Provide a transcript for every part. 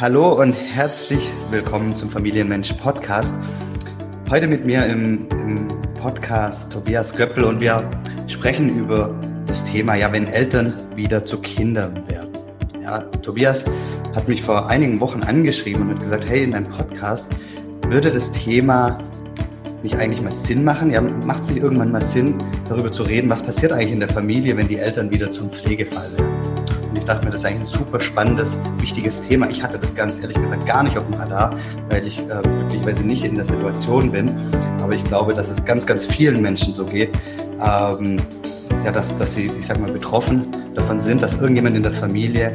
hallo und herzlich willkommen zum Familienmensch Podcast. Heute mit mir im, im, Podcast Tobias Göppel und wir sprechen über das Thema, ja, wenn Eltern wieder zu Kindern werden. Ja, Tobias hat mich vor einigen Wochen angeschrieben und hat gesagt, hey, in deinem Podcast würde das Thema nicht eigentlich mal Sinn machen? Ja, macht es nicht irgendwann mal Sinn, darüber zu reden, was passiert eigentlich in der Familie, wenn die Eltern wieder zum Pflegefall werden? Dachte mir, das ist eigentlich ein super spannendes, wichtiges Thema. Ich hatte das ganz ehrlich gesagt gar nicht auf dem Radar, weil ich äh, nicht in der Situation bin. Aber ich glaube, dass es ganz, ganz vielen Menschen so geht, ähm, ja, dass, dass sie, ich sag mal, betroffen davon sind, dass irgendjemand in der Familie,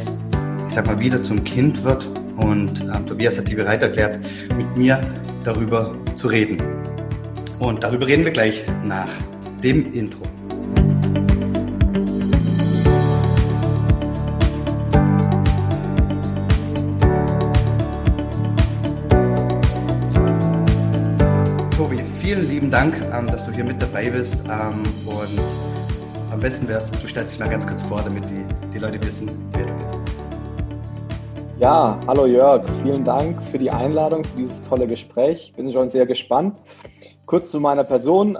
ich sag mal, wieder zum Kind wird. Und ähm, Tobias hat sich bereit erklärt, mit mir darüber zu reden. Und darüber reden wir gleich nach dem Intro. Lieben Dank, ähm, dass du hier mit dabei bist. Ähm, und am besten wäre es, du stellst dich mal ganz kurz vor, damit die, die Leute wissen, wer du bist. Ja, hallo Jörg, vielen Dank für die Einladung, für dieses tolle Gespräch. Bin schon sehr gespannt. Kurz zu meiner Person.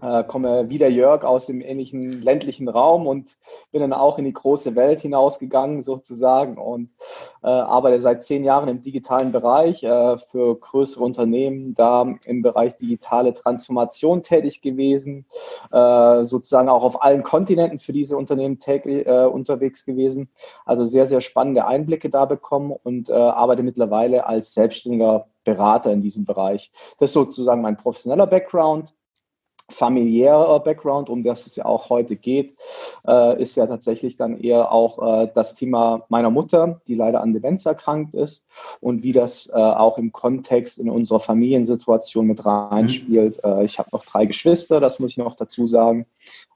Äh, komme wie der Jörg aus dem ähnlichen ländlichen Raum und bin dann auch in die große Welt hinausgegangen sozusagen und äh, arbeite seit zehn Jahren im digitalen Bereich äh, für größere Unternehmen, da im Bereich digitale Transformation tätig gewesen, äh, sozusagen auch auf allen Kontinenten für diese Unternehmen täglich, äh, unterwegs gewesen. Also sehr, sehr spannende Einblicke da bekommen und äh, arbeite mittlerweile als selbstständiger Berater in diesem Bereich. Das ist sozusagen mein professioneller Background familiärer Background, um das es ja auch heute geht, äh, ist ja tatsächlich dann eher auch äh, das Thema meiner Mutter, die leider an Demenz erkrankt ist und wie das äh, auch im Kontext in unserer Familiensituation mit reinspielt. Mhm. Äh, ich habe noch drei Geschwister, das muss ich noch dazu sagen.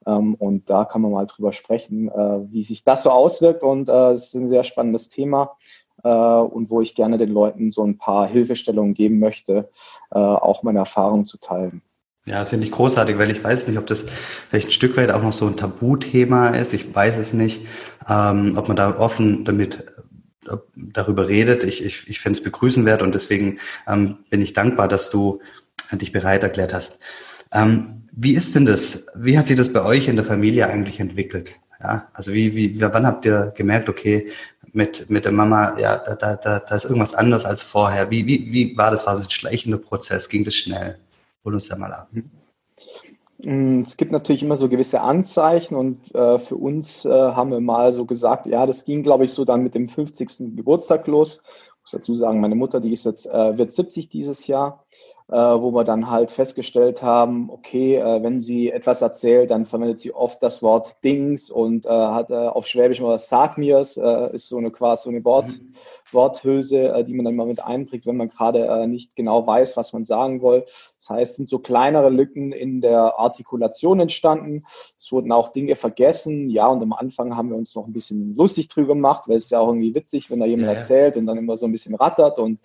Ähm, und da kann man mal drüber sprechen, äh, wie sich das so auswirkt. Und äh, es ist ein sehr spannendes Thema. und wo ich gerne den Leuten so ein paar Hilfestellungen geben möchte, auch meine Erfahrungen zu teilen. Ja, finde ich großartig, weil ich weiß nicht, ob das vielleicht ein Stück weit auch noch so ein Tabuthema ist. Ich weiß es nicht, ähm, ob man da offen damit äh, darüber redet. Ich, ich, ich finde es begrüßenwert und deswegen ähm, bin ich dankbar, dass du dich bereit erklärt hast. Ähm, wie ist denn das? Wie hat sich das bei euch in der Familie eigentlich entwickelt? Ja, also wie, wie, wann habt ihr gemerkt, okay, mit, mit der Mama, ja, da, da, da, da ist irgendwas anders als vorher. Wie, wie, wie war das? War das ein schleichender Prozess? Ging das schnell? Hol uns da mal ab. Es gibt natürlich immer so gewisse Anzeichen und äh, für uns äh, haben wir mal so gesagt, ja, das ging, glaube ich, so dann mit dem 50. Geburtstag los. Ich muss dazu sagen, meine Mutter, die ist jetzt, äh, wird 70 dieses Jahr, äh, wo wir dann halt festgestellt haben, okay, äh, wenn sie etwas erzählt, dann verwendet sie oft das Wort Dings und äh, hat auf Schwäbisch mal Sag mir's, ist so eine quasi so eine Wort. Mhm Worthülse, die man dann mal mit einbringt, wenn man gerade nicht genau weiß, was man sagen will. Das heißt, es sind so kleinere Lücken in der Artikulation entstanden. Es wurden auch Dinge vergessen. Ja, und am Anfang haben wir uns noch ein bisschen lustig drüber gemacht, weil es ja auch irgendwie witzig, wenn da jemand ja. erzählt und dann immer so ein bisschen rattert und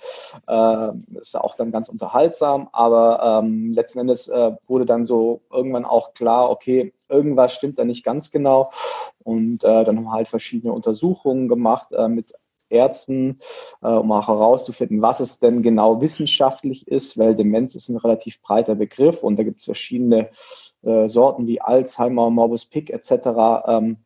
äh, ist auch dann ganz unterhaltsam. Aber ähm, letzten Endes äh, wurde dann so irgendwann auch klar, okay, irgendwas stimmt da nicht ganz genau. Und äh, dann haben wir halt verschiedene Untersuchungen gemacht äh, mit Ärzten, äh, um auch herauszufinden, was es denn genau wissenschaftlich ist, weil Demenz ist ein relativ breiter Begriff und da gibt es verschiedene äh, Sorten wie Alzheimer, Morbus Pick etc. Ähm,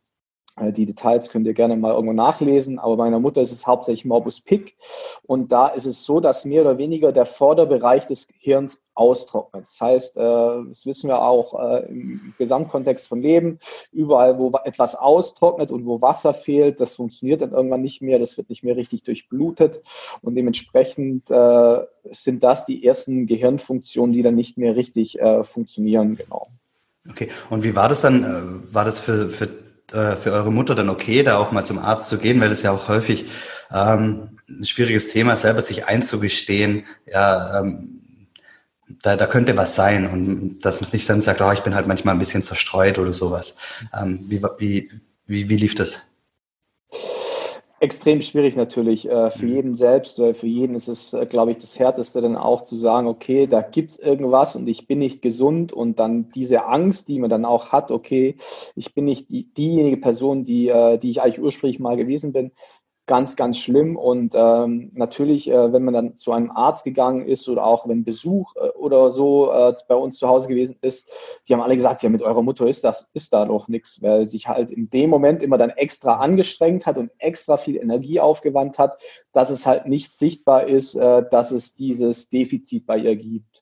äh, die Details könnt ihr gerne mal irgendwo nachlesen, aber bei meiner Mutter ist es hauptsächlich Morbus Pick und da ist es so, dass mehr oder weniger der Vorderbereich des Hirns austrocknet. Das heißt, äh, das wissen wir auch äh, im Gesamtkontext von Leben, überall, wo etwas austrocknet und wo Wasser fehlt, das funktioniert dann irgendwann nicht mehr, das wird nicht mehr richtig durchblutet und dementsprechend sind das die ersten Gehirnfunktionen, die dann nicht mehr richtig funktionieren, genau. Okay, und wie war das dann? War das für, für äh, für eure Mutter dann okay, da auch mal zum Arzt zu gehen, weil es ja auch häufig ähm, ein schwieriges Thema ist, selber sich einzugestehen, ja, ähm, da, da könnte was sein und dass man es nicht dann sagt, oh, ich bin halt manchmal ein bisschen zerstreut oder sowas. Ähm, wie, wie, wie, wie lief das? extrem schwierig natürlich äh, für mhm. jeden selbst, weil für jeden ist es, äh, glaube ich, das Härteste dann auch zu sagen, okay, da gibt's irgendwas und ich bin nicht gesund und dann diese Angst, die man dann auch hat, okay, ich bin nicht die, diejenige Person, die, äh, die ich eigentlich ursprünglich mal gewesen bin, ganz, ganz schlimm. Und ähm, natürlich, äh, wenn man dann zu einem Arzt gegangen ist oder auch wenn Besuch äh, oder so äh, bei uns zu Hause gewesen ist, die haben alle gesagt, ja, mit eurer Mutter ist das, ist da doch nichts, weil sich halt in dem Moment immer dann extra angestrengt hat und extra viel Energie aufgewandt hat, dass es halt nicht sichtbar ist, äh, dass es dieses Defizit bei ihr gibt.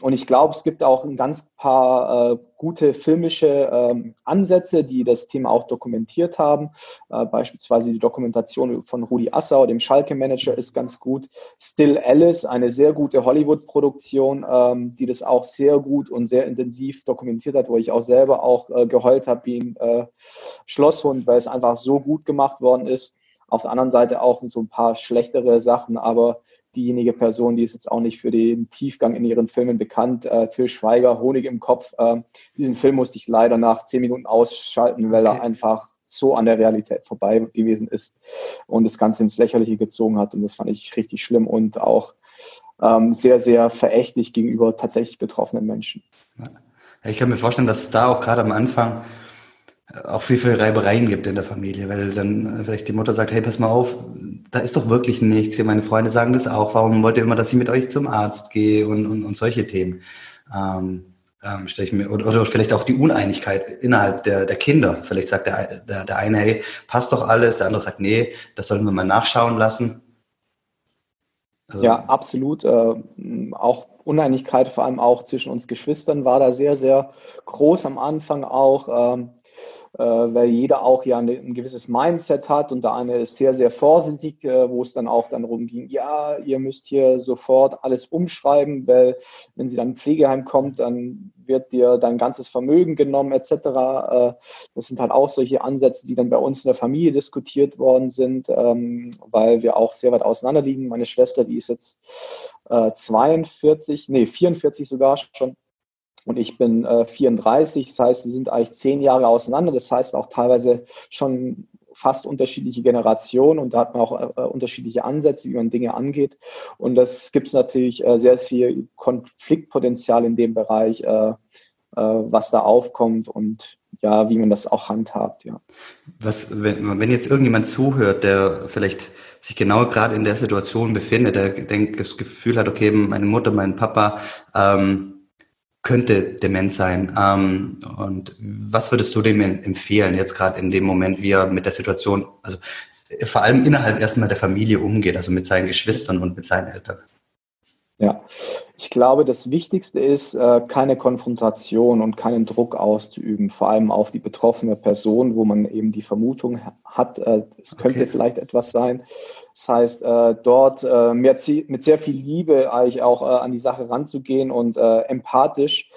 Und ich glaube, es gibt auch ein ganz paar äh, gute filmische ähm, Ansätze, die das Thema auch dokumentiert haben. Äh, beispielsweise die Dokumentation von Rudi Assauer, dem Schalke-Manager, ist ganz gut. Still Alice, eine sehr gute Hollywood-Produktion, ähm, die das auch sehr gut und sehr intensiv dokumentiert hat, wo ich auch selber auch äh, geheult habe wie ein äh, Schlosshund, weil es einfach so gut gemacht worden ist. Auf der anderen Seite auch so ein paar schlechtere Sachen, aber diejenige Person, die ist jetzt auch nicht für den Tiefgang in ihren Filmen bekannt. Äh, Till Schweiger, Honig im Kopf. Äh, diesen Film musste ich leider nach zehn Minuten ausschalten, weil okay. er einfach so an der Realität vorbei gewesen ist und das Ganze ins Lächerliche gezogen hat. Und das fand ich richtig schlimm und auch ähm, sehr, sehr verächtlich gegenüber tatsächlich betroffenen Menschen. Ja, ich kann mir vorstellen, dass es da auch gerade am Anfang auch viel, viel Reibereien gibt in der Familie, weil dann vielleicht die Mutter sagt, hey, pass mal auf, da ist doch wirklich nichts. Hier, meine Freunde sagen das auch. Warum wollt ihr immer, dass ich mit euch zum Arzt gehe und, und, und solche Themen? Ähm, ähm, stelle ich mir, oder, oder vielleicht auch die Uneinigkeit innerhalb der, der Kinder. Vielleicht sagt der, der, der eine, hey, passt doch alles, der andere sagt, nee, das sollen wir mal nachschauen lassen. Also, ja, absolut. Äh, auch Uneinigkeit, vor allem auch zwischen uns Geschwistern, war da sehr, sehr groß am Anfang auch. Ähm, äh, weil jeder auch ja ein gewisses Mindset hat und der eine ist sehr, sehr vorsichtig, äh, wo es dann auch dann rumging, ja, ihr müsst hier sofort alles umschreiben, weil wenn sie dann im Pflegeheim kommt, dann wird dir dein ganzes Vermögen genommen etc. Äh, das sind halt auch solche Ansätze, die dann bei uns in der Familie diskutiert worden sind, ähm, weil wir auch sehr weit auseinander liegen. Meine Schwester, die ist jetzt 42, nee, 44 sogar schon und ich bin äh, 34. Das heißt, wir sind eigentlich zehn Jahre auseinander. Das heißt auch teilweise schon fast unterschiedliche Generationen und da hat man auch äh, unterschiedliche Ansätze, wie man Dinge angeht. Und das gibt es natürlich äh, sehr viel Konfliktpotenzial in dem Bereich, äh, äh, was da aufkommt und ja, wie man das auch handhabt, ja. Was, wenn, wenn jetzt irgendjemand zuhört, der vielleicht sich genau gerade in der Situation befindet, der denkt, das Gefühl hat, okay, meine Mutter, mein Papa, ähm, könnte dement sein. Ähm, und was würdest du dem empfehlen, jetzt gerade in dem Moment, wie er mit der Situation, also vor allem innerhalb erstmal der Familie umgeht, also mit seinen Geschwistern und mit seinen Eltern? Ja, ich glaube, das Wichtigste ist, äh, keine Konfrontation und keinen Druck auszuüben, vor allem auf die betroffene Person, wo man eben die Vermutung hat, äh, es könnte okay. vielleicht etwas sein. Das heißt, äh, dort äh, mit, mit sehr viel Liebe eigentlich auch äh, an die Sache ranzugehen und äh, empathisch.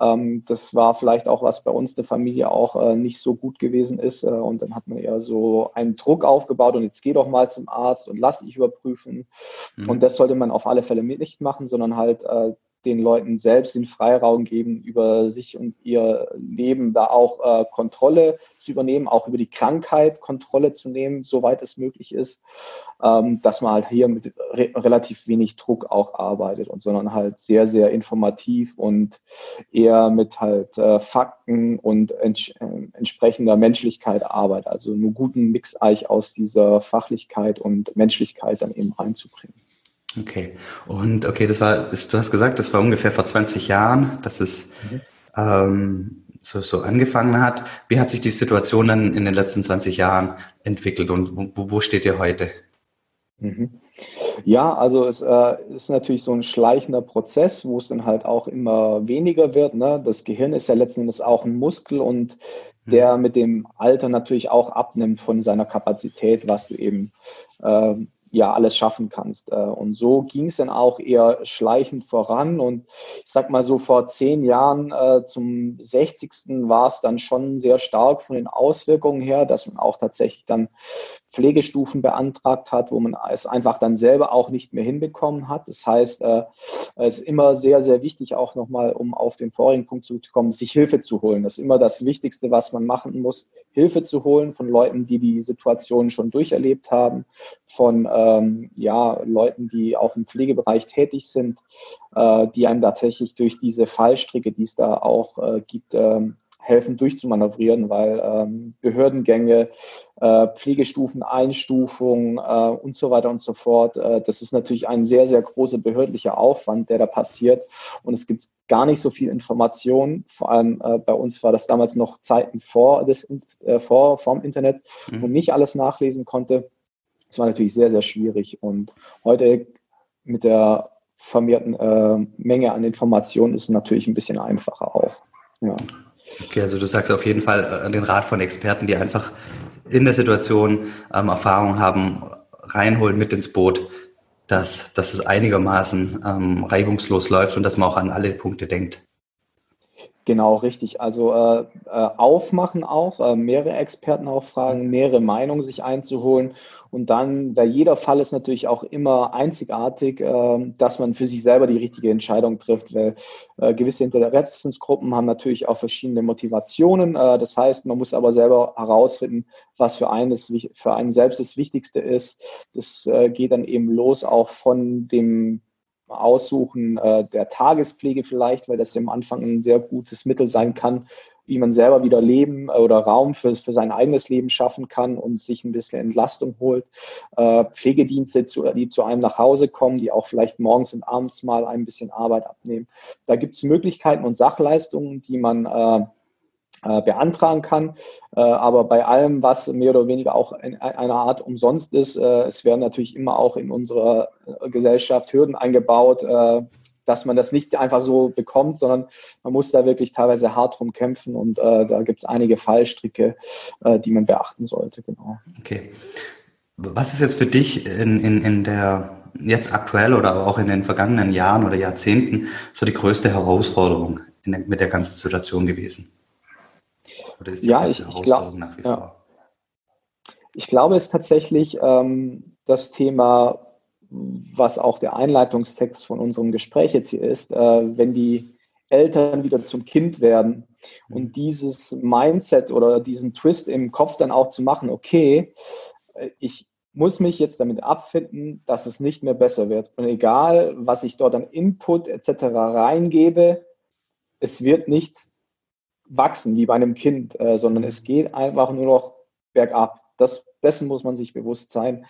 Ähm, das war vielleicht auch was bei uns der Familie auch äh, nicht so gut gewesen ist. Äh, und dann hat man eher so einen Druck aufgebaut und jetzt geh doch mal zum Arzt und lass dich überprüfen. Mhm. Und das sollte man auf alle Fälle nicht machen, sondern halt den Leuten selbst den Freiraum geben, über sich und ihr Leben da auch äh, Kontrolle zu übernehmen, auch über die Krankheit Kontrolle zu nehmen, soweit es möglich ist, ähm, dass man halt hier mit re relativ wenig Druck auch arbeitet und sondern halt sehr, sehr informativ und eher mit halt äh, Fakten und ents äh, entsprechender Menschlichkeit arbeitet. Also einen guten Mix eigentlich aus dieser Fachlichkeit und Menschlichkeit dann eben reinzubringen. Okay. Und okay, das war, das, du hast gesagt, das war ungefähr vor 20 Jahren, dass es mhm. ähm, so, so angefangen hat. Wie hat sich die Situation dann in den letzten 20 Jahren entwickelt und wo, wo steht ihr heute? Mhm. Ja, also es äh, ist natürlich so ein schleichender Prozess, wo es dann halt auch immer weniger wird. Ne? Das Gehirn ist ja letzten Endes auch ein Muskel und mhm. der mit dem Alter natürlich auch abnimmt von seiner Kapazität, was du eben äh, ja alles schaffen kannst. Äh, und so ging es dann auch eher schleichend voran. Und ich sag mal so, vor zehn Jahren äh, zum 60. war es dann schon sehr stark von den Auswirkungen her, dass man auch tatsächlich dann Pflegestufen beantragt hat, wo man es einfach dann selber auch nicht mehr hinbekommen hat. Das heißt, äh, es ist immer sehr, sehr wichtig, auch nochmal, um auf den vorigen Punkt zu kommen, sich Hilfe zu holen. Das ist immer das Wichtigste, was man machen muss, Hilfe zu holen von Leuten, die die Situation schon durcherlebt haben, von ähm, ja, Leuten, die auch im Pflegebereich tätig sind, äh, die einem tatsächlich durch diese Fallstricke, die es da auch äh, gibt, ähm, helfen durchzumanövrieren, weil ähm, Behördengänge, äh, Pflegestufen, Einstufung äh, und so weiter und so fort, äh, das ist natürlich ein sehr, sehr großer behördlicher Aufwand, der da passiert. Und es gibt gar nicht so viel Information. Vor allem äh, bei uns war das damals noch Zeiten vor, des, äh, vor vom Internet, mhm. wo nicht alles nachlesen konnte. Das war natürlich sehr, sehr schwierig. Und heute mit der vermehrten äh, Menge an Informationen ist es natürlich ein bisschen einfacher auch. Ja. Okay, also du sagst auf jeden Fall äh, den Rat von Experten, die einfach in der Situation ähm, Erfahrung haben, reinholen mit ins Boot, dass, dass es einigermaßen ähm, reibungslos läuft und dass man auch an alle Punkte denkt. Genau, richtig. Also äh, äh, aufmachen auch, äh, mehrere Experten auch fragen, mehrere Meinungen sich einzuholen. Und dann, weil jeder Fall ist natürlich auch immer einzigartig, äh, dass man für sich selber die richtige Entscheidung trifft. Weil äh, gewisse Interessensgruppen haben natürlich auch verschiedene Motivationen. Äh, das heißt, man muss aber selber herausfinden, was für einen, das, für einen selbst das Wichtigste ist. Das geht dann eben los auch von dem Aussuchen äh, der Tagespflege vielleicht, weil das am Anfang ein sehr gutes Mittel sein kann, wie man selber wieder Leben äh, oder Raum für, für sein eigenes Leben schaffen kann und sich ein bisschen Entlastung holt. Äh, Pflegedienste, zu, die zu einem nach Hause kommen, die auch vielleicht morgens und abends mal ein bisschen Arbeit abnehmen. Da gibt es Möglichkeiten und Sachleistungen, die man äh, äh, beantragen kann. Äh, aber bei allem, was mehr oder weniger auch in einer Art umsonst ist, äh, es werden natürlich immer auch in unserer Gesellschaft Hürden eingebaut, dass man das nicht einfach so bekommt, sondern man muss da wirklich teilweise hart drum kämpfen und da gibt es einige Fallstricke, die man beachten sollte. Genau. Okay. Was ist jetzt für dich in, in, in der jetzt aktuell oder auch in den vergangenen Jahren oder Jahrzehnten so die größte Herausforderung in, mit der ganzen Situation gewesen? Oder ist die ja, ich, ich glaub, nach wie ja. vor? Ich glaube, es ist tatsächlich ähm, das Thema, was auch der Einleitungstext von unserem Gespräch jetzt hier ist, äh, wenn die Eltern wieder zum Kind werden und mhm. dieses Mindset oder diesen Twist im Kopf dann auch zu machen, okay, ich muss mich jetzt damit abfinden, dass es nicht mehr besser wird. Und egal, was ich dort an Input etc. reingebe, es wird nicht wachsen wie bei einem Kind, äh, sondern es geht einfach nur noch bergab. Das, dessen muss man sich bewusst sein.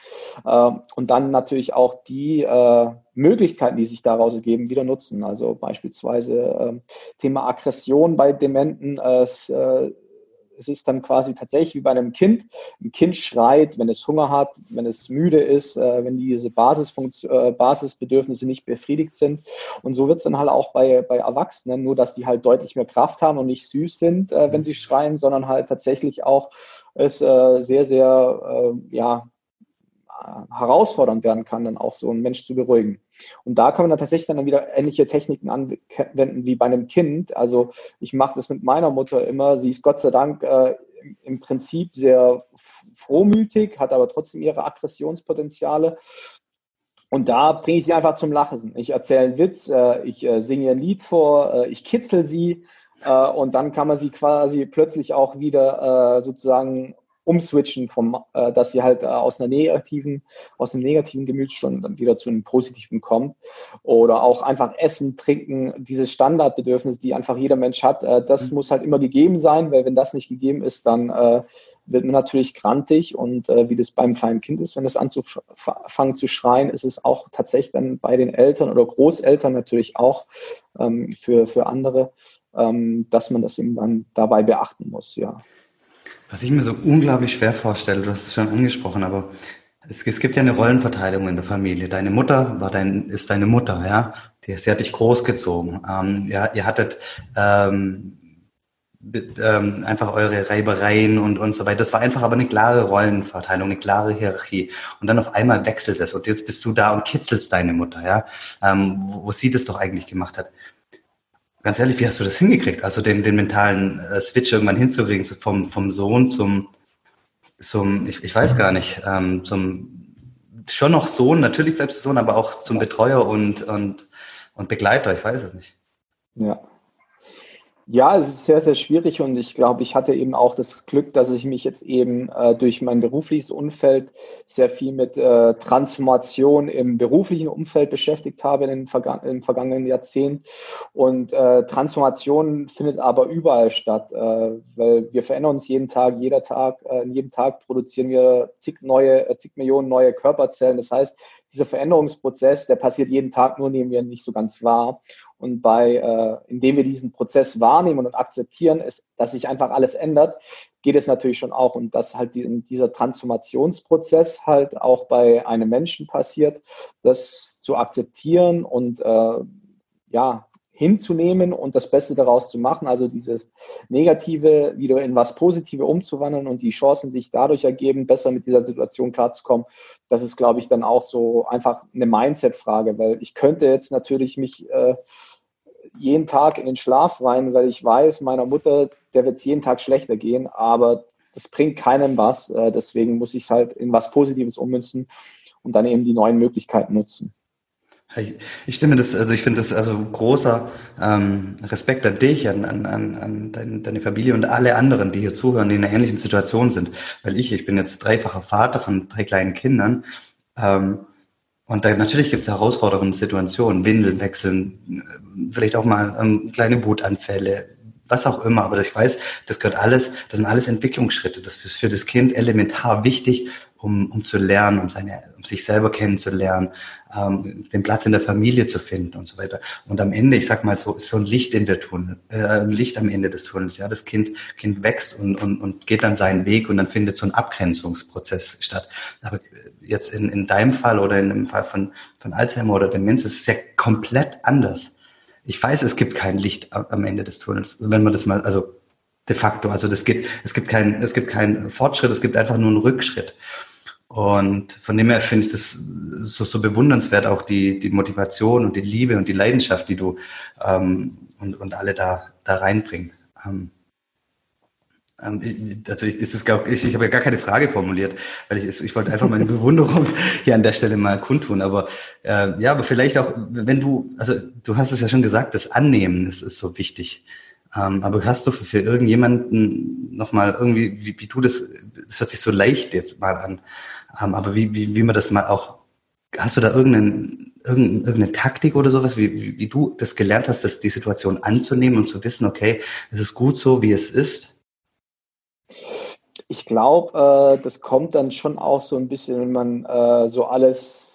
Äh, und dann natürlich auch die äh, Möglichkeiten, die sich daraus ergeben, wieder nutzen. Also beispielsweise äh, Thema Aggression bei Dementen. Es, es ist dann quasi tatsächlich wie bei einem Kind. Ein Kind schreit, wenn es Hunger hat, wenn es müde ist, äh, wenn diese Basisfunktion, äh, Basisbedürfnisse nicht befriedigt sind. Und so wird es dann halt auch bei, bei Erwachsenen, nur dass die halt deutlich mehr Kraft haben und nicht süß sind, äh, wenn sie schreien, sondern halt tatsächlich auch es äh, sehr, sehr, äh, ja, herausfordernd werden kann, dann auch so einen Mensch zu beruhigen. Und da kann man dann tatsächlich dann wieder ähnliche Techniken anwenden wie bei einem Kind. Also ich mache das mit meiner Mutter immer. Sie ist Gott sei Dank äh, im Prinzip sehr frohmütig, hat aber trotzdem ihre Aggressionspotenziale. Und da bringe ich sie einfach zum Lachen. Ich erzähle einen Witz, äh, ich äh, singe ein Lied vor, äh, ich kitzel sie äh, und dann kann man sie quasi plötzlich auch wieder äh, sozusagen umswitchen, vom, äh, dass sie halt äh, aus einer negativen, aus einem negativen Gemütsstand dann wieder zu einem positiven kommt. Oder auch einfach Essen, Trinken, diese Standardbedürfnisse, die einfach jeder Mensch hat, äh, das mhm. muss halt immer gegeben sein, weil wenn das nicht gegeben ist, dann äh, wird man natürlich grantig und äh, wie das beim kleinen Kind ist, wenn es anzufangen zu schreien, ist es auch tatsächlich dann bei den Eltern oder Großeltern natürlich auch ähm, für, für andere, ähm, dass man das eben dann dabei beachten muss, ja. Was ich mir so unglaublich schwer vorstelle, du hast es schon angesprochen, aber es, es gibt ja eine Rollenverteilung in der Familie. Deine Mutter war dein, ist deine Mutter, ja. Die, sie hat dich großgezogen. Ähm, ja, ihr hattet ähm, ähm, einfach eure Reibereien und, und so weiter. Das war einfach aber eine klare Rollenverteilung, eine klare Hierarchie. Und dann auf einmal wechselt es und jetzt bist du da und kitzelst deine Mutter, ja, ähm, wo, wo sie das doch eigentlich gemacht hat. Ganz ehrlich, wie hast du das hingekriegt? Also den, den mentalen äh, Switch irgendwann hinzukriegen, so vom, vom Sohn zum, zum ich, ich weiß gar nicht, ähm, zum schon noch Sohn, natürlich bleibst du Sohn, aber auch zum Betreuer und, und, und Begleiter, ich weiß es nicht. Ja. Ja, es ist sehr, sehr schwierig und ich glaube, ich hatte eben auch das Glück, dass ich mich jetzt eben äh, durch mein berufliches Umfeld sehr viel mit äh, Transformation im beruflichen Umfeld beschäftigt habe in den Verga im vergangenen Jahrzehnt. Und äh, Transformation findet aber überall statt, äh, weil wir verändern uns jeden Tag, jeder Tag, äh, in jedem Tag produzieren wir zig neue, äh, zig Millionen neue Körperzellen. Das heißt, dieser Veränderungsprozess, der passiert jeden Tag, nur nehmen wir nicht so ganz wahr. Und bei, äh, indem wir diesen Prozess wahrnehmen und akzeptieren, ist, dass sich einfach alles ändert, geht es natürlich schon auch. Und dass halt die, dieser Transformationsprozess halt auch bei einem Menschen passiert, das zu akzeptieren und äh, ja, hinzunehmen und das Beste daraus zu machen, also dieses Negative wieder in was Positive umzuwandeln und die Chancen sich dadurch ergeben, besser mit dieser Situation klarzukommen, das ist, glaube ich, dann auch so einfach eine Mindset-Frage, weil ich könnte jetzt natürlich mich äh, jeden Tag in den Schlaf weinen, weil ich weiß, meiner Mutter, der wird es jeden Tag schlechter gehen, aber das bringt keinem was, äh, deswegen muss ich es halt in was Positives ummünzen und dann eben die neuen Möglichkeiten nutzen. Ich stimme das, also ich finde das also großer ähm, Respekt an dich, an, an, an dein, deine Familie und alle anderen, die hier zuhören, die in einer ähnlichen Situation sind. Weil ich, ich bin jetzt dreifacher Vater von drei kleinen Kindern. Ähm, und da natürlich gibt es herausfordernde Situationen, Windeln wechseln, äh, vielleicht auch mal ähm, kleine Wutanfälle, was auch immer. Aber ich weiß, das gehört alles, das sind alles Entwicklungsschritte. Das ist für das Kind elementar wichtig, um, um zu lernen, um, seine, um sich selber kennenzulernen, ähm, den Platz in der Familie zu finden und so weiter. Und am Ende, ich sag mal so, ist so ein Licht in der Tunnel, äh, Licht am Ende des Tunnels. Ja, das Kind, Kind wächst und, und, und geht dann seinen Weg und dann findet so ein Abgrenzungsprozess statt. Aber jetzt in, in deinem Fall oder in dem Fall von, von Alzheimer oder Demenz ist es ja komplett anders ich weiß, es gibt kein Licht am Ende des Tunnels. Also wenn man das mal, also de facto, also das geht, es gibt keinen, es gibt keinen Fortschritt, es gibt einfach nur einen Rückschritt. Und von dem her finde ich das so, so bewundernswert, auch die, die Motivation und die Liebe und die Leidenschaft, die du ähm, und, und alle da, da reinbringen. Ähm, ähm, also ich, ist, ich, ich habe ja gar keine Frage formuliert, weil ich, ich wollte einfach meine Bewunderung hier an der Stelle mal kundtun. Aber äh, ja, aber vielleicht auch, wenn du, also du hast es ja schon gesagt, das Annehmen das ist so wichtig. Ähm, aber hast du für, für irgendjemanden nochmal irgendwie, wie, wie du das, das hört sich so leicht jetzt mal an, ähm, aber wie, wie, wie man das mal auch, hast du da irgendeinen, irgendeine, irgendeine Taktik oder sowas, wie, wie, wie du das gelernt hast, dass die Situation anzunehmen und zu wissen, okay, es ist gut so, wie es ist? Ich glaube, äh, das kommt dann schon auch so ein bisschen, wenn man äh, so alles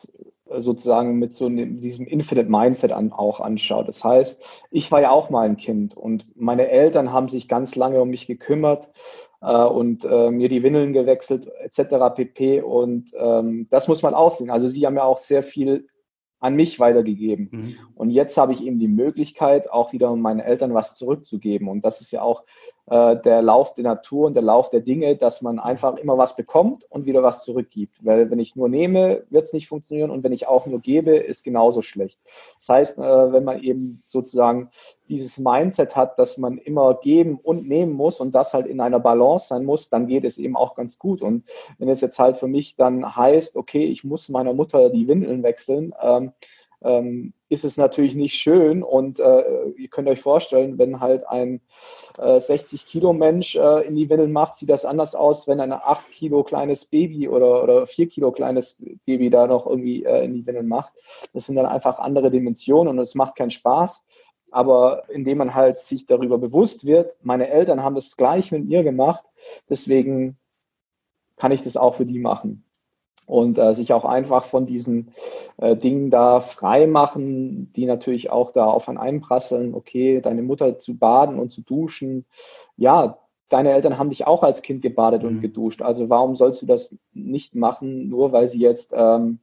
sozusagen mit so diesem Infinite Mindset an, auch anschaut. Das heißt, ich war ja auch mal ein Kind und meine Eltern haben sich ganz lange um mich gekümmert äh, und äh, mir die Windeln gewechselt etc. pp. Und ähm, das muss man auch sehen. Also sie haben ja auch sehr viel an mich weitergegeben. Mhm. Und jetzt habe ich eben die Möglichkeit, auch wieder meinen Eltern was zurückzugeben. Und das ist ja auch äh, der Lauf der Natur und der Lauf der Dinge, dass man einfach immer was bekommt und wieder was zurückgibt. Weil wenn ich nur nehme, wird es nicht funktionieren und wenn ich auch nur gebe, ist genauso schlecht. Das heißt, äh, wenn man eben sozusagen dieses Mindset hat, dass man immer geben und nehmen muss und das halt in einer Balance sein muss, dann geht es eben auch ganz gut. Und wenn es jetzt halt für mich dann heißt, okay, ich muss meiner Mutter die Windeln wechseln, ähm, ähm, ist es natürlich nicht schön. Und äh, ihr könnt euch vorstellen, wenn halt ein äh, 60 Kilo Mensch äh, in die Windeln macht, sieht das anders aus, wenn ein 8 Kilo kleines Baby oder, oder 4 Kilo kleines Baby da noch irgendwie äh, in die Windeln macht. Das sind dann einfach andere Dimensionen und es macht keinen Spaß. Aber indem man halt sich darüber bewusst wird, meine Eltern haben das gleich mit mir gemacht, deswegen kann ich das auch für die machen und äh, sich auch einfach von diesen äh, Dingen da frei machen, die natürlich auch da auf einen einprasseln. Okay, deine Mutter zu baden und zu duschen. Ja, deine Eltern haben dich auch als Kind gebadet mhm. und geduscht. Also warum sollst du das nicht machen, nur weil sie jetzt ähm,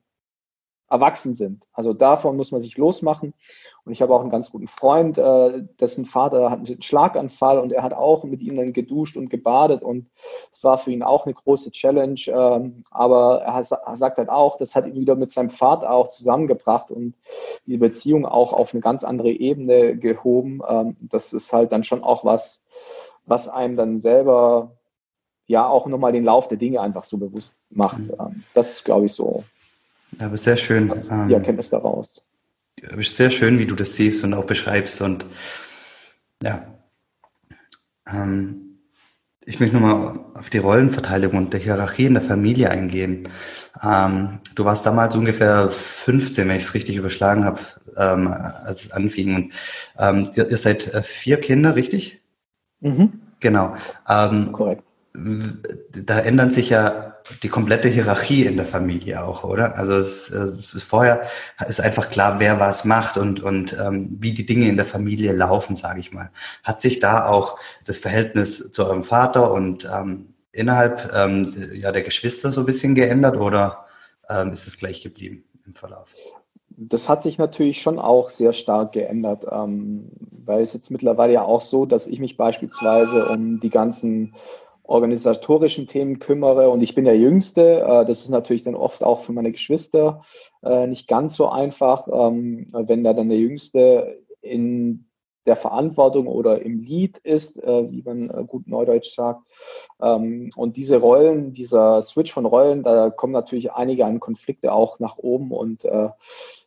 erwachsen sind. Also davon muss man sich losmachen. Und ich habe auch einen ganz guten Freund, äh, dessen Vater hat einen Schlaganfall und er hat auch mit ihm dann geduscht und gebadet und es war für ihn auch eine große Challenge. Ähm, aber er, hat, er sagt halt auch, das hat ihn wieder mit seinem Vater auch zusammengebracht und diese Beziehung auch auf eine ganz andere Ebene gehoben. Ähm, das ist halt dann schon auch was, was einem dann selber ja auch nochmal den Lauf der Dinge einfach so bewusst macht. Mhm. Ähm, das ist, glaube ich, so ja, aber sehr schön. Was, die ähm, Erkenntnis daraus. Aber sehr schön, wie du das siehst und auch beschreibst und ja, Ähm, ich möchte nochmal auf die Rollenverteilung und der Hierarchie in der Familie eingehen. Ähm, du warst damals ungefähr 15, wenn ich es richtig überschlagen habe, ähm, als es anfing. Und ähm, ihr, ihr, seid äh, vier Kinder, richtig? Mhm. Genau. Ähm, Korrekt. Da ändern sich ja die komplette Hierarchie in der Familie auch, oder? Also es, es ist vorher ist einfach klar, wer was macht und und ähm, wie die Dinge in der Familie laufen, sage ich mal. Hat sich da auch das Verhältnis zu eurem Vater und ähm, innerhalb ähm, ja, der Geschwister so ein bisschen geändert oder ähm, ist es gleich geblieben im Verlauf? Das hat sich natürlich schon auch sehr stark geändert, ähm, weil es jetzt mittlerweile ja auch so, dass ich mich beispielsweise um die ganzen organisatorischen Themen kümmere und ich bin der Jüngste. Äh, das ist natürlich dann oft auch für meine Geschwister äh, nicht ganz so einfach, ähm, wenn da dann der Jüngste in der Verantwortung oder im Lied ist, äh, wie man äh, gut neudeutsch sagt. Ähm, und diese Rollen, dieser Switch von Rollen, da kommen natürlich einige an Konflikte auch nach oben und äh,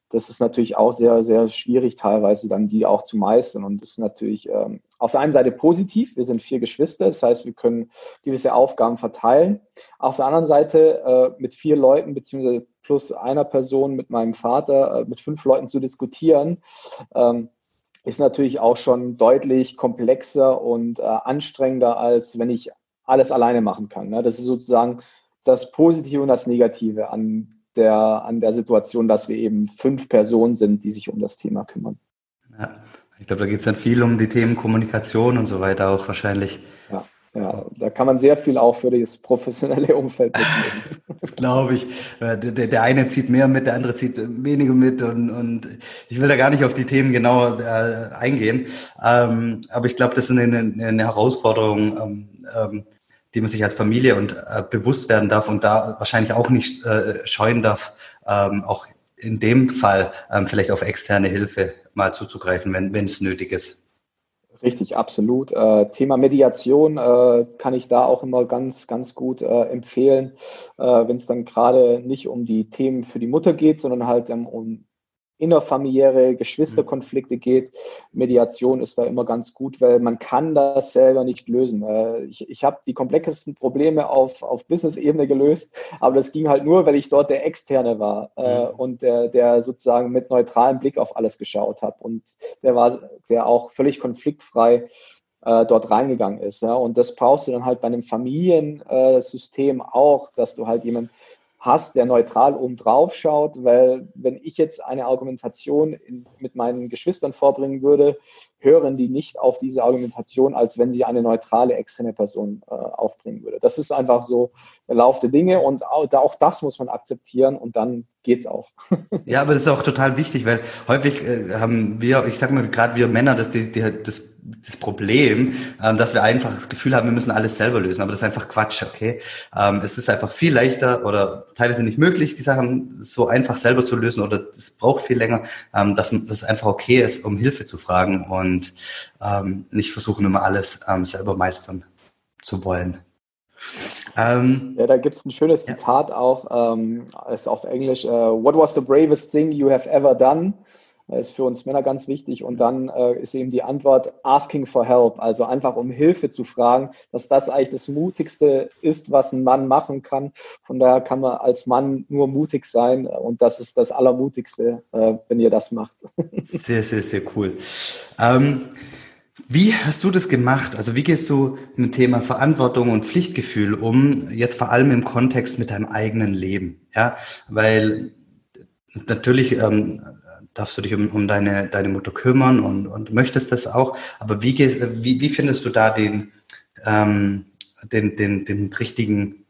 das ist natürlich auch sehr, sehr schwierig teilweise dann die auch zu meistern. Und das ist natürlich ähm, auf der einen Seite positiv. Wir sind vier Geschwister, das heißt, wir können gewisse Aufgaben verteilen. Auf der anderen Seite äh, mit vier Leuten beziehungsweise plus einer Person mit meinem Vater, äh, mit fünf Leuten zu diskutieren, ähm, ist natürlich auch schon deutlich komplexer und äh, anstrengender, als wenn ich alles alleine machen kann. Ne? Das ist sozusagen das Positive und das Negative an der, an der Situation, dass wir eben fünf Personen sind, die sich um das Thema kümmern. Ja, ich glaube, da geht es dann viel um die Themen Kommunikation und so weiter auch wahrscheinlich. Ja, ja, da kann man sehr viel auch für das professionelle Umfeld mitnehmen. das glaube ich. Äh, der, der eine zieht mehr mit, der andere zieht weniger mit und, und ich will da gar nicht auf die Themen genau äh, eingehen. Ähm, aber ich glaube, das ist eine, eine Herausforderung, ähm, ähm, die man sich als Familie und äh, bewusst werden darf und da wahrscheinlich auch nicht äh, scheuen darf, ähm, auch in dem Fall ähm, vielleicht auf externe Hilfe mal zuzugreifen, wenn es nötig ist. Richtig, absolut. Äh, Thema Mediation äh, kann ich da auch immer ganz, ganz gut äh, empfehlen, äh, wenn es dann gerade nicht um die Themen für die Mutter geht, sondern halt ähm, um innerfamiliäre Geschwisterkonflikte geht. Mediation ist da immer ganz gut, weil man kann das selber nicht lösen. Äh, ich, ich habe die komplexesten Probleme auf, auf Business-Ebene gelöst, aber das ging halt nur, weil ich dort der Externe war äh, und der, der sozusagen mit neutralem Blick auf alles geschaut hat und der war, der auch völlig konfliktfrei äh, dort reingegangen ist. Ja? Und das brauchst du dann halt bei einem Familiensystem auch, dass du halt jemanden hast, der neutral oben drauf schaut, weil wenn ich jetzt eine Argumentation in, mit meinen Geschwistern vorbringen würde, hören die nicht auf diese Argumentation, als wenn sie eine neutrale externe Person äh, aufbringen würde. Das ist einfach so der Lauf der Dinge und auch, auch das muss man akzeptieren und dann geht's auch. ja, aber das ist auch total wichtig, weil häufig äh, haben wir, ich sag mal, gerade wir Männer, das, die, die, das, das Problem, ähm, dass wir einfach das Gefühl haben, wir müssen alles selber lösen. Aber das ist einfach Quatsch, okay? Ähm, es ist einfach viel leichter oder teilweise nicht möglich, die Sachen so einfach selber zu lösen oder es braucht viel länger, ähm, dass, dass es einfach okay ist, um Hilfe zu fragen und ähm, nicht versuchen, immer alles ähm, selber meistern zu wollen. Ähm, ja, da gibt es ein schönes ja. Zitat auch, ähm, ist auf Englisch, uh, What was the bravest thing you have ever done? Das ist für uns Männer ganz wichtig. Und dann äh, ist eben die Antwort asking for help, also einfach um Hilfe zu fragen, dass das eigentlich das Mutigste ist, was ein Mann machen kann. Von daher kann man als Mann nur mutig sein und das ist das Allermutigste, äh, wenn ihr das macht. Sehr, sehr, sehr cool. Ähm, wie hast du das gemacht? Also wie gehst du mit dem Thema Verantwortung und Pflichtgefühl um, jetzt vor allem im Kontext mit deinem eigenen Leben? Ja, weil natürlich ähm, darfst du dich um, um deine, deine Mutter kümmern und, und möchtest das auch, aber wie, gehst, wie, wie findest du da den, ähm, den, den, den richtigen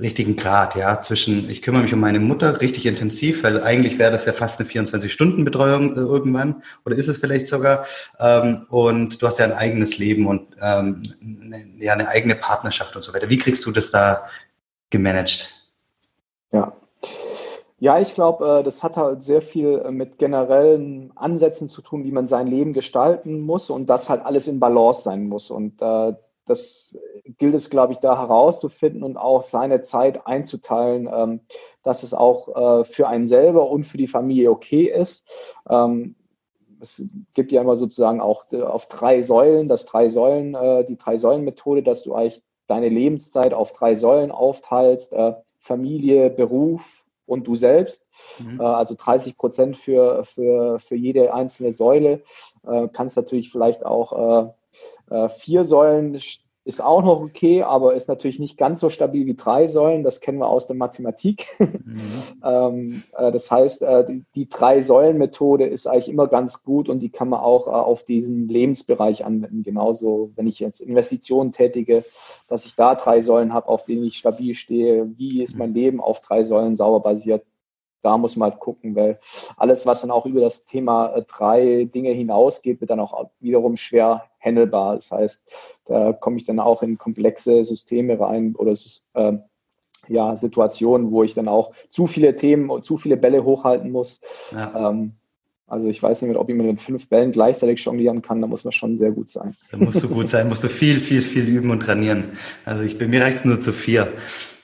richtigen Grad, ja, zwischen ich kümmere mich um meine Mutter richtig intensiv, weil eigentlich wäre das ja fast eine 24-Stunden-Betreuung äh, irgendwann oder ist es vielleicht sogar ähm, und du hast ja ein eigenes Leben und ähm, ne, ja eine eigene Partnerschaft und so weiter. Wie kriegst du das da gemanagt? Ja. Ja, ich glaube, äh, das hat halt sehr viel äh, mit generellen Ansätzen zu tun, wie man sein Leben gestalten muss und das halt alles in Balance sein muss. Und äh, das gilt es, glaube ich, da herauszufinden und auch seine Zeit einzuteilen, ähm, dass es auch für einen selber und für die Familie okay ist. Ähm, es gibt ja immer sozusagen auch auf drei Säulen, das drei Säulen, die drei Säulen Methode, dass du eigentlich deine Lebenszeit auf drei Säulen aufteilst, Familie, Beruf und du selbst. Mhm. Äh, also 30 Prozent für, für, für jede einzelne Säule. Äh, kannst natürlich vielleicht auch äh, vier Säulen ist auch noch okay, aber ist natürlich nicht ganz so stabil wie drei Säulen. Das kennen wir aus der Mathematik. Mhm. ähm, äh, das heißt, äh, die, die Drei-Säulen-Methode ist eigentlich immer ganz gut und die kann man auch äh, auf diesen Lebensbereich anwenden. Genauso, wenn ich jetzt Investitionen tätige, dass ich da drei Säulen habe, auf denen ich stabil stehe. Wie ist mein Leben auf drei Säulen sauber basiert? Da muss man halt gucken, weil alles, was dann auch über das Thema äh, drei Dinge hinausgeht, wird dann auch wiederum schwer handelbar. Das heißt, da komme ich dann auch in komplexe Systeme rein oder äh, ja, Situationen, wo ich dann auch zu viele Themen, zu viele Bälle hochhalten muss. Ja. Ähm, also ich weiß nicht, ob jemand mit fünf Bällen gleichzeitig jonglieren kann, da muss man schon sehr gut sein. Da musst du gut sein, musst du viel, viel, viel üben und trainieren. Also ich bin mir reicht nur zu vier.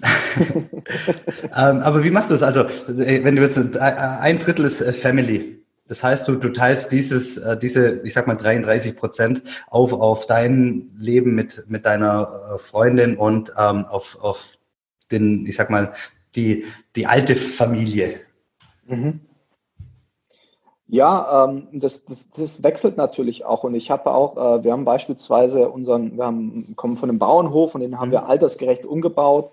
ähm, aber wie machst du das? Also äh, wenn du jetzt äh, ein Drittel ist äh, Family, das heißt, du, du teilst dieses, diese, ich sag mal 33 Prozent auf, auf dein Leben mit, mit deiner Freundin und ähm, auf, auf den, ich sag mal, die, die alte Familie. Mhm. Ja, ähm, das, das, das wechselt natürlich auch. Und ich habe auch, äh, wir haben beispielsweise unseren, wir haben, kommen von einem Bauernhof und den haben wir mhm. altersgerecht umgebaut,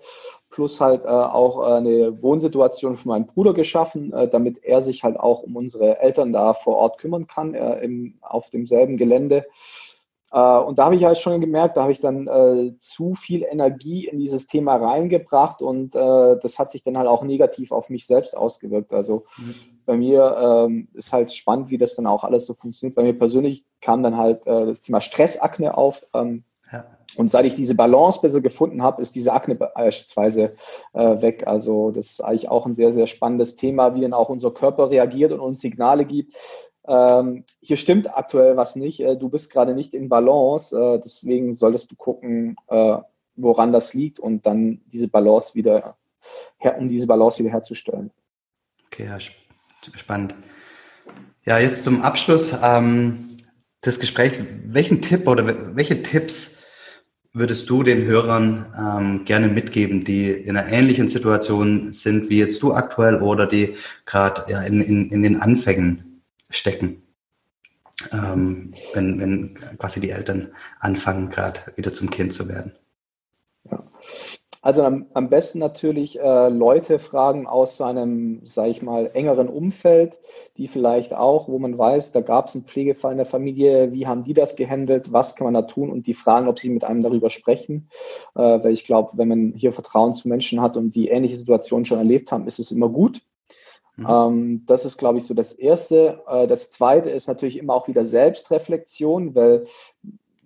plus halt äh, auch äh, eine Wohnsituation für meinen Bruder geschaffen, äh, damit er sich halt auch um unsere Eltern da vor Ort kümmern kann, äh, im, auf demselben Gelände. Äh, und da habe ich halt schon gemerkt, da habe ich dann äh, zu viel Energie in dieses Thema reingebracht und das hat sich dann halt auch negativ auf mich selbst ausgewirkt. Also mhm. bei mir ähm, ist halt spannend, wie das dann auch alles so funktioniert. Bei mir persönlich kam dann halt das Thema Stressakne auf. Ähm. Und seit ich diese Balance besser gefunden habe, ist diese Akne beispielsweise äh, weg. Also das ist eigentlich auch ein sehr, sehr spannendes Thema, wie dann auch unser Körper reagiert und uns Signale gibt, ähm, hier stimmt aktuell was nicht, äh, du bist gerade nicht in Balance, äh, deswegen solltest du gucken, äh, woran das liegt und dann diese Balance wieder, her, um diese Balance wieder herzustellen. Okay, ja, spannend. Ja, jetzt zum Abschluss ähm, des Gesprächs. Welchen Tipp oder welche Tipps würdest du den Hörern ähm, gerne mitgeben, die in einer ähnlichen Situation sind wie jetzt du aktuell oder die gerade ja, in, in, in den Anfängen stecken, ähm, wenn, wenn quasi die Eltern anfangen, gerade wieder zum Kind zu werden. Also am, am besten natürlich äh, Leute fragen aus seinem, sage ich mal, engeren Umfeld, die vielleicht auch, wo man weiß, da gab es einen Pflegefall in der Familie, wie haben die das gehandelt, was kann man da tun und die fragen, ob sie mit einem darüber sprechen. Äh, weil ich glaube, wenn man hier Vertrauen zu Menschen hat und die ähnliche Situation schon erlebt haben, ist es immer gut. Mhm. Ähm, das ist, glaube ich, so das Erste. Äh, das Zweite ist natürlich immer auch wieder Selbstreflexion, weil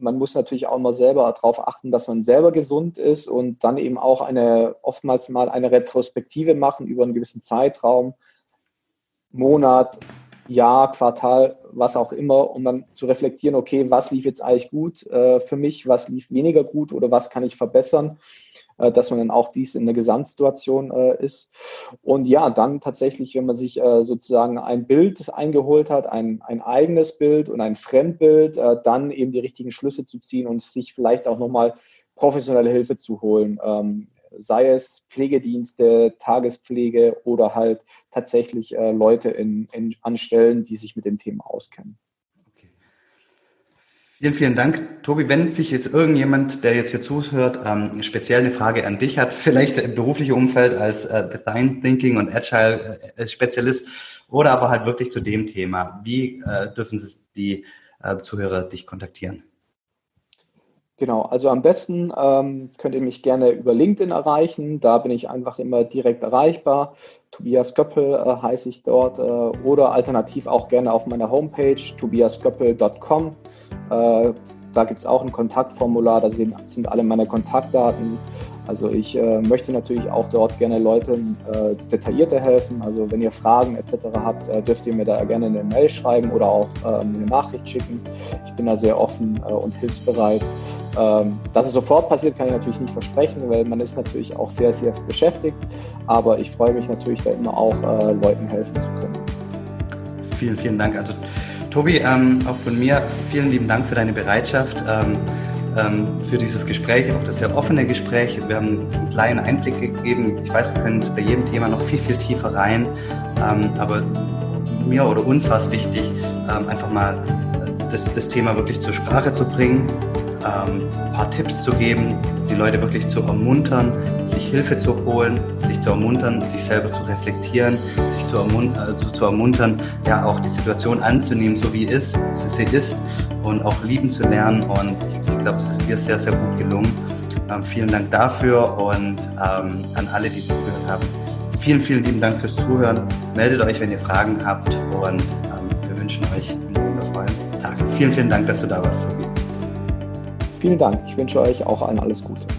man muss natürlich auch immer selber darauf achten, dass man selber gesund ist und dann eben auch eine, oftmals mal eine Retrospektive machen über einen gewissen Zeitraum, Monat, Jahr, Quartal, was auch immer, um dann zu reflektieren, okay, was lief jetzt eigentlich gut äh, für mich, was lief weniger gut oder was kann ich verbessern dass man dann auch dies in der Gesamtsituation äh, ist. Und ja, dann tatsächlich, wenn man sich äh, sozusagen ein Bild eingeholt hat, ein, ein eigenes Bild und ein Fremdbild, äh, dann eben die richtigen Schlüsse zu ziehen und sich vielleicht auch nochmal professionelle Hilfe zu holen. Ähm, sei es Pflegedienste, Tagespflege oder halt tatsächlich äh, Leute in, in, an Stellen, die sich mit dem Thema auskennen. Vielen, vielen Dank. Tobi, wenn sich jetzt irgendjemand, der jetzt hier zuhört, ähm, speziell eine Frage an dich hat, vielleicht im beruflichen Umfeld als äh, Design Thinking und Agile äh, Spezialist oder aber halt wirklich zu dem Thema, wie äh, dürfen die äh, Zuhörer dich kontaktieren? Genau, also am besten ähm, könnt ihr mich gerne über LinkedIn erreichen. Da bin ich einfach immer direkt erreichbar. Tobias Göppel äh, heiße ich dort äh, oder alternativ auch gerne auf meiner Homepage tobiasgöppel.com. Äh, da gibt es auch ein Kontaktformular, da sind, alle meine Kontaktdaten. Also ich äh, möchte natürlich auch dort gerne Leuten äh, detaillierter helfen. Also wenn ihr Fragen etc. habt, äh, dürft ihr mir da gerne eine Mail schreiben oder auch ähm, eine Nachricht schicken. Ich bin da sehr offen äh, und hilfsbereit. Ähm, dass es sofort passiert, kann ich natürlich nicht versprechen, weil man ist natürlich auch sehr, sehr beschäftigt. Aber ich freue mich natürlich da immer auch, äh, Leuten helfen zu können. Vielen, vielen Dank. Also Tobi, ähm, auch von mir vielen lieben Dank für deine Bereitschaft, ähm, ähm, für dieses Gespräch, auch das sehr offene Gespräch. Wir haben einen kleinen Einblick gegeben. Ich weiß, wir können jetzt bei jedem Thema noch viel, viel tiefer rein. Ähm, aber mir oder uns war es wichtig, ähm, einfach mal das, das, Thema wirklich zur Sprache zu bringen, ähm, ein paar Tipps zu geben, die Leute wirklich zu ermuntern, sich Hilfe zu holen, sich zu ermuntern, sich selber zu reflektieren, zu, ermuntern, also zu ermuntern, ja auch die Situation anzunehmen, so wie ist, sie ist und auch lieben zu lernen. Und ich, ich glaube, das ist dir sehr, sehr gut gelungen. Ähm, vielen Dank dafür und ähm, an alle, die zugehört haben. Vielen, vielen lieben Dank fürs Zuhören. Meldet euch, wenn ihr Fragen habt und ähm, wir wünschen euch einen wundervollen Tag. Vielen, vielen Dank, dass du da warst, Tobi. Vielen Dank. Ich wünsche euch auch allen alles Gute.